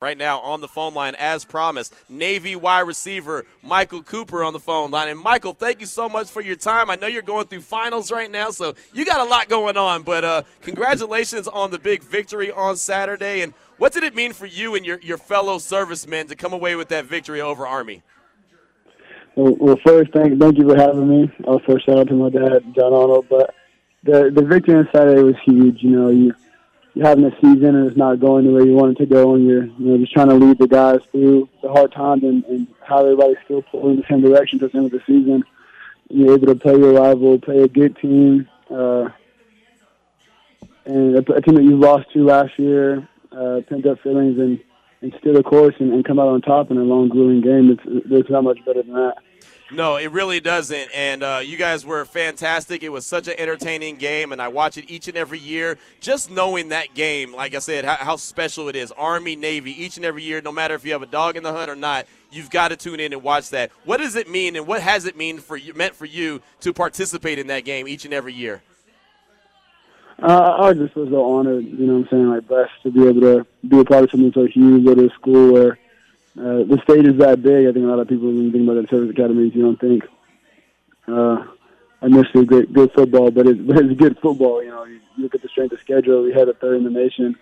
right now on the phone line as promised. Navy wide receiver Michael Cooper on the phone line. And Michael, thank you so much for your time. I know you're going through finals right now, so you got a lot going on. But uh, congratulations on the big victory on Saturday. And what did it mean for you and your, your fellow servicemen to come away with that victory over Army? Well, well first, thank thank you for having me. Also, shout out to my dad, John Arnold. But the the victory on Saturday was huge. You know, you you're having a season and it's not going the way you want it to go, and you're you know just trying to lead the guys through the hard times and, and how everybody's still pulling in the same direction to the end of the season. You're able to play your rival, play a good team, uh, and a, a team that you lost to last year, uh, pent up feelings, and and still the course and, and come out on top in a long, grueling game. It's, there's not much better than that. No, it really doesn't. And uh, you guys were fantastic. It was such an entertaining game, and I watch it each and every year. Just knowing that game, like I said, how, how, special it is. Army, Navy, each and every year, no matter if you have a dog in the hunt or not, you've got to tune in and watch that. What does it mean, and what has it mean for you, meant for you to participate in that game each and every year? Uh, I just was so honored, you know what I'm saying, like blessed to be able to be a part of something so huge, to a school where – uh, the state is that big. I think a lot of people, when you think about the service academies, you don't think uh, initially great, good football, but it's, but it's good football. You know, you look at the strength of schedule. We had a third in the nation.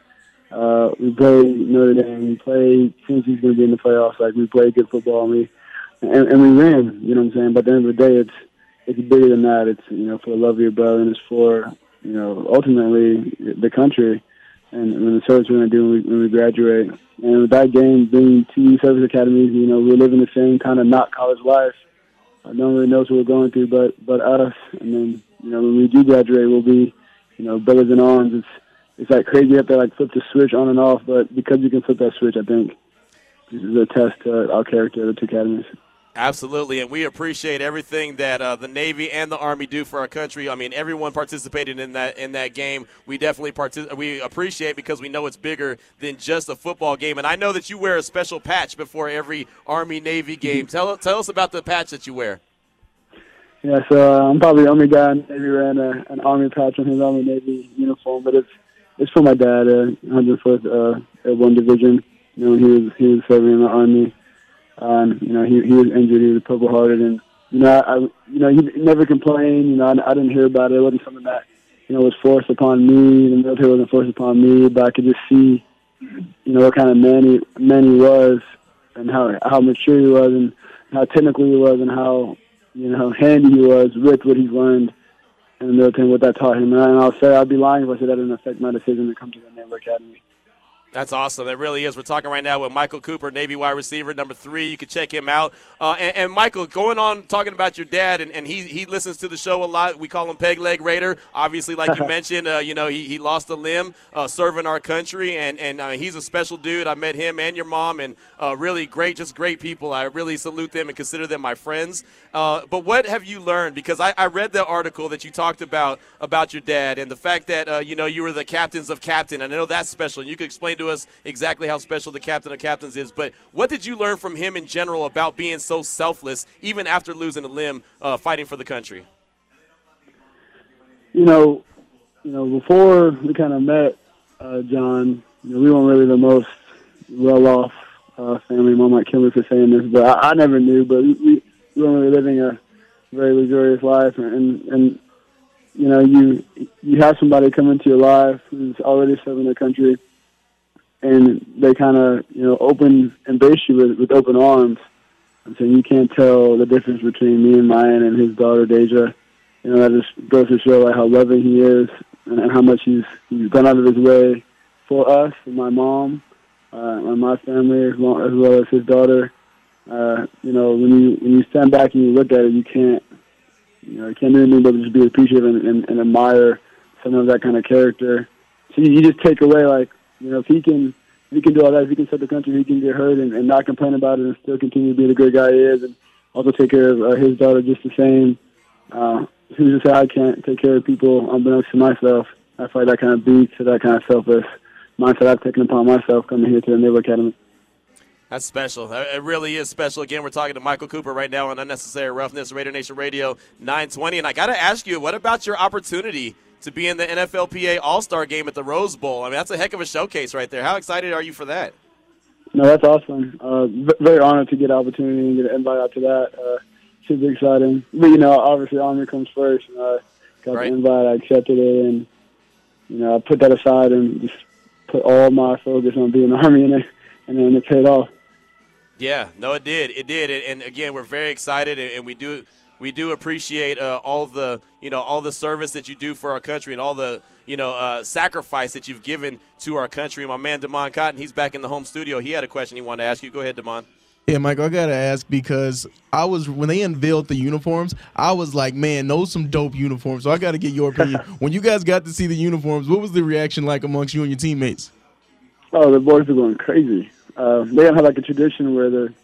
Uh, we play Notre Dame. We play Tennessee's going to be in the playoffs. Like we play good football, and we and, and we win. You know what I'm saying? But at the end of the day, it's it's bigger than that. It's you know for the love of your brother, and it's for you know ultimately the country and, and the service we're going to do when we, when we graduate. And with that game being two service academies, you know, we're living the same kind of not college life. No one really knows what we're going through, but but us. And then you know, when we do graduate, we'll be, you know, brothers in arms. It's it's like crazy. You have to like flip the switch on and off, but because you can flip that switch, I think this is a test to our character the two academies. Absolutely, and we appreciate everything that uh, the Navy and the Army do for our country. I mean, everyone participated in that in that game. We definitely partic- we appreciate because we know it's bigger than just a football game. And I know that you wear a special patch before every Army Navy game. tell tell us about the patch that you wear. Yeah, so uh, I'm probably the only guy in Navy wearing a, an Army patch on his Army Navy uniform, but it's it's for my dad, uh, 104th uh, Airborne Division. You know, he was he was serving in the Army um, you know, he he was injured. He was Purple Hearted, and you know, I you know he never complained. You know, I, I didn't hear about it. It wasn't something that you know was forced upon me. The military wasn't forced upon me, but I could just see, you know, what kind of man he man he was, and how how mature he was, and how technical he was, and how you know handy he was with what he's learned in the military, and what that taught him. And I'll say I'd be lying if I said that didn't affect my decision to come to the Naval Academy. That's awesome. That really is. We're talking right now with Michael Cooper, Navy wide receiver, number three. You can check him out. Uh, and, and, Michael, going on talking about your dad, and, and, he he listens to the show a lot. We call him Peg Leg Raider. Obviously, like you mentioned, uh, you know he, he lost a limb uh, serving our country, and and uh, he's a special dude. I met him and your mom, and uh, really great, just great people. I really salute them and consider them my friends. Uh, but what have you learned? Because I, I, read the article that you talked about about your dad and the fact that you know you were the captains of captain. And I know that's special. And you could explain to us exactly how special the captain of captains is. But what did you learn from him in general about being so selfless, even after losing a limb, uh, fighting for the country? You know, you know, before we kind of met, uh, John, you know, we weren't really the most well-off uh, family. Mom might kill me for saying this, but I, I never knew. But we, we, we weren't really living a very luxurious life, and and you know, you you have somebody come into your life who's already serving the country and they kind of you know open embrace you with, with open arms. And so you can't tell the difference between me and Mayan and his daughter Deja. You know that just goes to show like how loving he is and, how much he's he's gone out of his way for us, for my mom, uh, and my family, as well, as well as his daughter. Uh, you know, when you when you stand back and you look at it, you can't you know you can't do anything but just be appreciative and, and, and admire someone of that kind of character. So you, you just take away like you know, if he can he can do all that, he can set the country, he can get hurt and, and not complain about it and still continue to be the great guy he is, and also take care of uh, his daughter just the same. Uh, who's to say I can't take care of people unbeknownst to myself? I like that kind of beats to that kind of selfless mindset I've taken upon myself coming here to the Naval Academy. That's special. It really is special. Again, we're talking to Michael Cooper right now on Unnecessary Roughness, Raider Nation Radio 920. And I got to ask you, what about your opportunity to be in the NFLPA All Star game at the Rose Bowl. I mean, that's a heck of a showcase right there. How excited are you for that? No, that's awesome. Uh, very honored to get an opportunity and get an invite out to that. Uh, super exciting. But, you know, obviously Army comes first. And I got Right. the invite, I accepted it, and, you know, I put that aside and just put all my focus on being Army, and, it, and then it paid off. Yeah, no, it did. It did. And, and again, we're very excited, and, and we do we do appreciate uh, all the you know all the service that you do for our country and all the you know uh, sacrifice that you've given to our country. My man Damon Cotton, he's back in the home studio. He had a question he wanted to ask you. Go ahead, Damon. Yeah, Michael, I gotta ask because I was when they unveiled the uniforms, I was like, man, those some dope uniforms. So I gotta get your opinion. when you guys got to see the uniforms, what was the reaction like amongst you and your teammates? Oh, the boys are going crazy. Uh, they have like a tradition where the,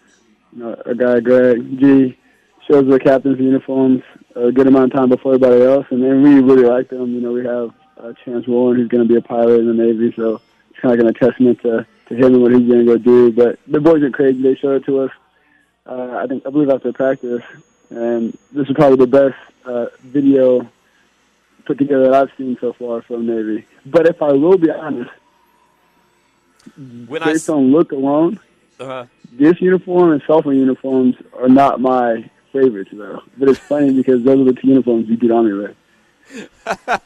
you know, a guy, Greg G, shows the captain's uniforms a good amount of time before everybody else, and then we really like them. You know, we have uh, Chance Warren, who's going to be a pilot in the Navy, so it's kind of a testament to, to him and what he's going to go do. But the boys are crazy. They showed it to us. Uh, I think I believe after practice, and this is probably the best uh, video put together that I've seen so far from Navy. But if I will be honest, When I based on look alone, uh, this uniform and sophomore uniforms are not my favorites though. But it's funny because those are the two uniforms you get on me with.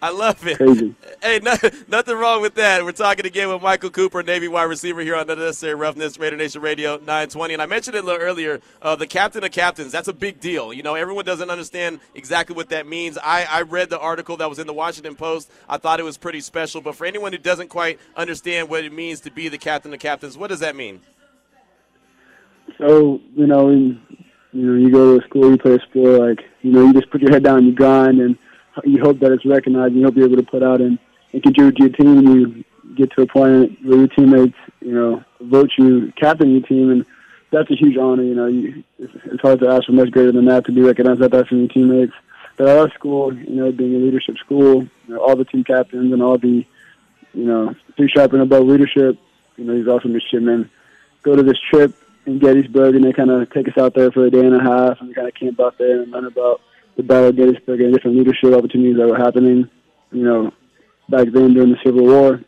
I love it. Crazy. Hey, no, nothing wrong with that. We're talking again with Michael Cooper, Navy wide receiver here on the Necessary Roughness, Raider Nation Radio 920. And I mentioned it a little earlier, uh, the captain of captains, that's a big deal. You know, everyone doesn't understand exactly what that means. I, I read the article that was in the Washington Post. I thought it was pretty special. But for anyone who doesn't quite understand what it means to be the captain of captains, what does that mean? So you know, when, you know, you go to a school, you play a sport. Like you know, you just put your head down you grind, and you hope that it's recognized. and You hope you're able to put out and, and contribute to your team. And you get to a point where your teammates, you know, vote you captain your team, and that's a huge honor. You know, you, it's, hard to ask for much greater than that to be recognized like that from your teammates. But at our school, you know, being a leadership school, you know, all the team captains and all the, you know, three sharp and above leadership, you know, these awesome midshipmen go to this trip in Gettysburg, and they kind of take us out there for a day and a half, and we kind of camp out there and learn about the Battle of Gettysburg and different leadership opportunities that were happening, you know, back then during the Civil War.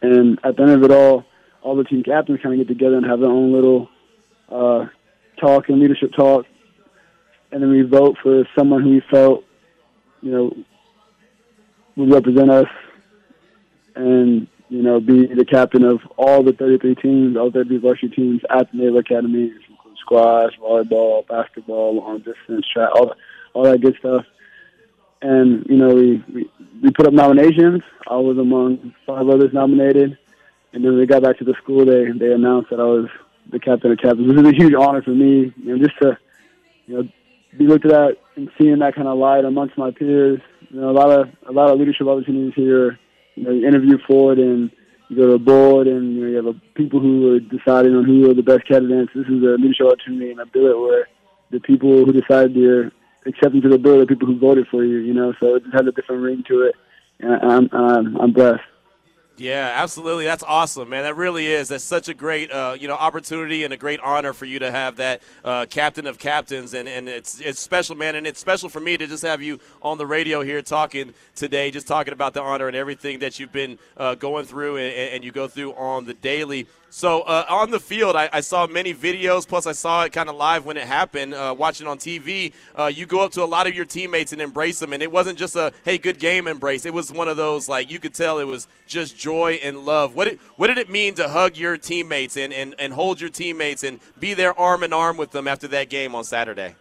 And at the end of it all, all the team captains kind of get together and have their own little uh, talk and leadership talk, and then we vote for someone who we felt, you know, would represent us and you know, be the captain of all the 33 teams, all 33 varsity teams at the Naval Academy, which includes squash, volleyball, basketball, long distance, track, all, all that good stuff. And, you know, we, we, we put up nominations. I was among five others nominated. And then we got back to the school, they, they announced that I was the captain of captains. This is a huge honor for me, you know, just to, you know, be looked at and seeing that kind of light amongst my peers. You know, a lot of, a lot of leadership opportunities here you know, you interview for it and you go to a board and you, know, you have a, people who are deciding on who are the best candidates. This is a leadership opportunity and a billet where the people who decide you're accepting to the bill are the people who voted for you, you know, so it just has a different ring to it. And I'm, I'm, I'm blessed. Yeah, absolutely. That's awesome, man. That really is. That's such a great, uh, you know, opportunity and a great honor for you to have that uh, captain of captains, and, and it's it's special, man. And it's special for me to just have you on the radio here talking today, just talking about the honor and everything that you've been uh, going through and, and you go through on the daily. So uh, on the field, I, I, saw many videos. Plus, I saw it kind of live when it happened. Uh, watching on TV, uh, you go up to a lot of your teammates and embrace them, and it wasn't just a "Hey, good game" embrace. It was one of those like you could tell it was just joy and love. What did what did it mean to hug your teammates and, and, and hold your teammates and be there arm in arm with them after that game on Saturday?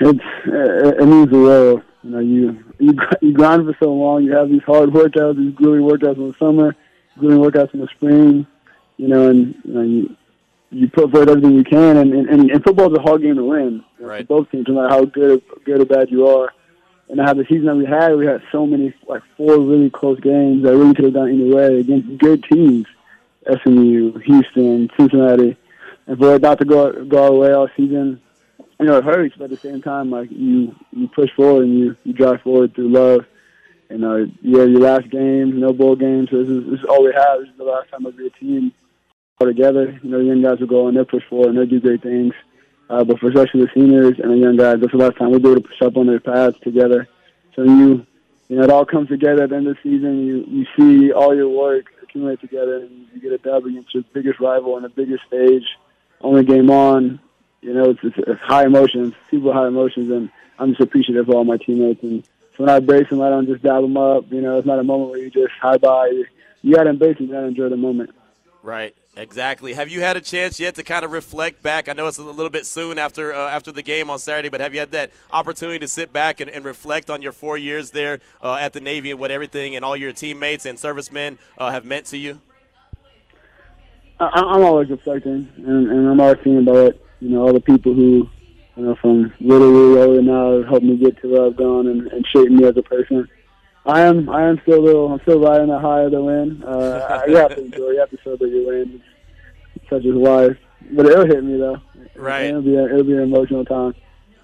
It's it means the world. You know, you you you grind for so long. You have these hard workouts, these grueling workouts in the summer doing workouts in the spring, you know, and you, know, you, you put forth everything you can. And, and, and football is a hard game to win you know, right. for both teams, no matter how good, good or bad you are. And have the season that we had, we had so many, like four really close games that really could have gone either way against good teams, SMU, Houston, Cincinnati. And for it not to go go our way all season, you know, it hurts. But at the same time, like you, you push forward and you, you drive forward through love and uh, yeah, your last games, no bowl games. So this is, this is all we have. This is the last time a team all together. You know, the young guys will go and they'll push forward and they'll do great things. Uh, but for especially the seniors and the young guys, that's the last time we'll be able to push up on their paths together. So you, you know, it all comes together at the end of the season. You you see all your work accumulate together and you get a dub against your biggest rival on the biggest stage, only game on. You know, it's, it's, it's high emotions, super high emotions, and I'm just appreciative of all my teammates. And so when I embrace them, I don't just dab them up. You know, it's not a moment where you just high by. You, got to embrace them, you got to enjoy the moment. Right. Exactly. Have you had a chance yet to kind of reflect back? I know it's a little bit soon after uh, after the game on Saturday, but have you had that opportunity to sit back and, and reflect on your four years there uh, at the Navy and what everything and all your teammates and servicemen uh, have meant to you? I, I'm always reflecting, and, and I'm always thinking about you know all the people who you know from little league over now helped me get to where I've gone and, and shaped me as a person. I am I am still little I'm still riding the high of the win. Uh, you have to enjoy. You have to celebrate your wins, such as life. But it'll hit me though. Right. It'll be a, it'll be an emotional time.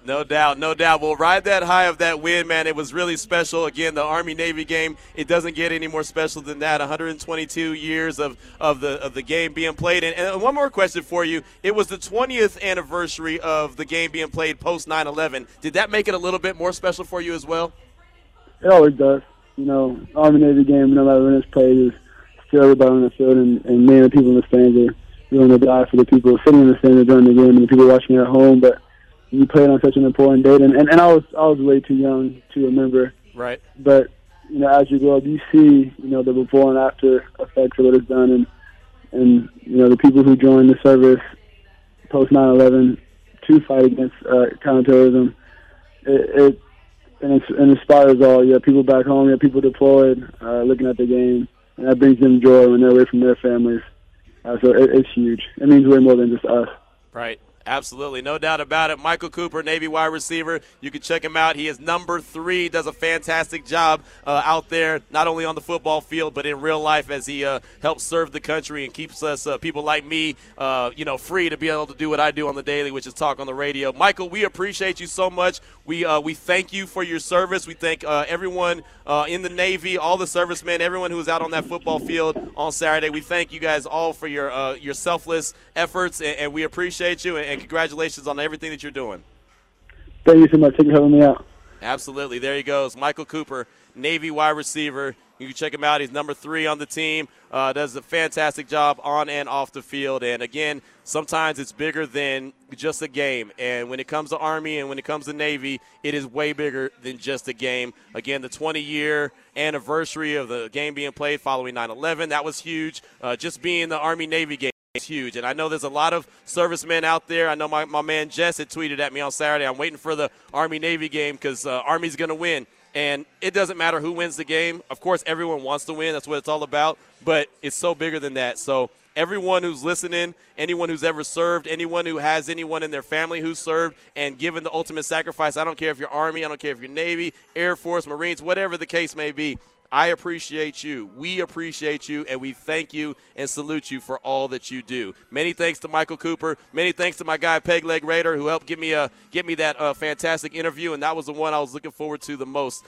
No doubt, no doubt. We'll ride that high of that win, man. It was really special. Again, the Army Navy game. It doesn't get any more special than that. 122 years of, of the of the game being played. And, and one more question for you. It was the 20th anniversary of the game being played post 9/11. Did that make it a little bit more special for you as well? It always does. You know, Army Navy game, no matter when it's played, is still everybody on the field, and, and many of the people in the stands are willing to die for the people sitting in the stands during the game and the people watching at home. But you played on such an important date, and, and, and I was I was way too young to remember. Right. But you know, as you grow up, you see you know the before and after effects of what it's done, and and you know the people who joined the service post 9/11 to fight against uh, counterterrorism. It, it and it, it inspires all. You have people back home, you have people deployed, uh, looking at the game, and that brings them joy when they're away from their families. Uh, so it, it's huge. It means way more than just us. Right. Absolutely, no doubt about it. Michael Cooper, Navy wide receiver. You can check him out. He is number three. Does a fantastic job uh, out there, not only on the football field but in real life as he uh, helps serve the country and keeps us uh, people like me, uh, you know, free to be able to do what I do on the daily, which is talk on the radio. Michael, we appreciate you so much. We uh, we thank you for your service. We thank uh, everyone in the Navy, all the servicemen, everyone who was out on that football field on Saturday. We thank you guys all for your your selfless efforts, and, and we appreciate you. And, and congratulations on everything that you're doing. Thank you so much. Thank you for having me out. Absolutely. There he goes. Michael Cooper, Navy wide receiver. You can check him out. He's number three on the team. Uh, does a fantastic job on and off the field. And again, sometimes it's bigger than just a game. And when it comes to Army and when it comes to Navy, it is way bigger than just a game. Again, the 20 year anniversary of the game being played following 9 11, that was huge. Uh, just being the Army Navy game it's huge. And I know there's a lot of servicemen out there. I know my, my man Jess had tweeted at me on Saturday. I'm waiting for the Army Navy game because uh, Army's going to win. And it doesn't matter who wins the game. Of course, everyone wants to win. That's what it's all about. But it's so bigger than that. So everyone who's listening, anyone who's ever served, anyone who has anyone in their family who's served and given the ultimate sacrifice, I don't care if you're Army, I don't care if you're Navy, Air Force, Marines, whatever the case may be, I appreciate you. We appreciate you, and we thank you and salute you for all that you do. Many thanks to Michael Cooper. Many thanks to my guy Peg Leg Raider, who helped get me a get me that uh, fantastic interview, and that was the one I was looking forward to the most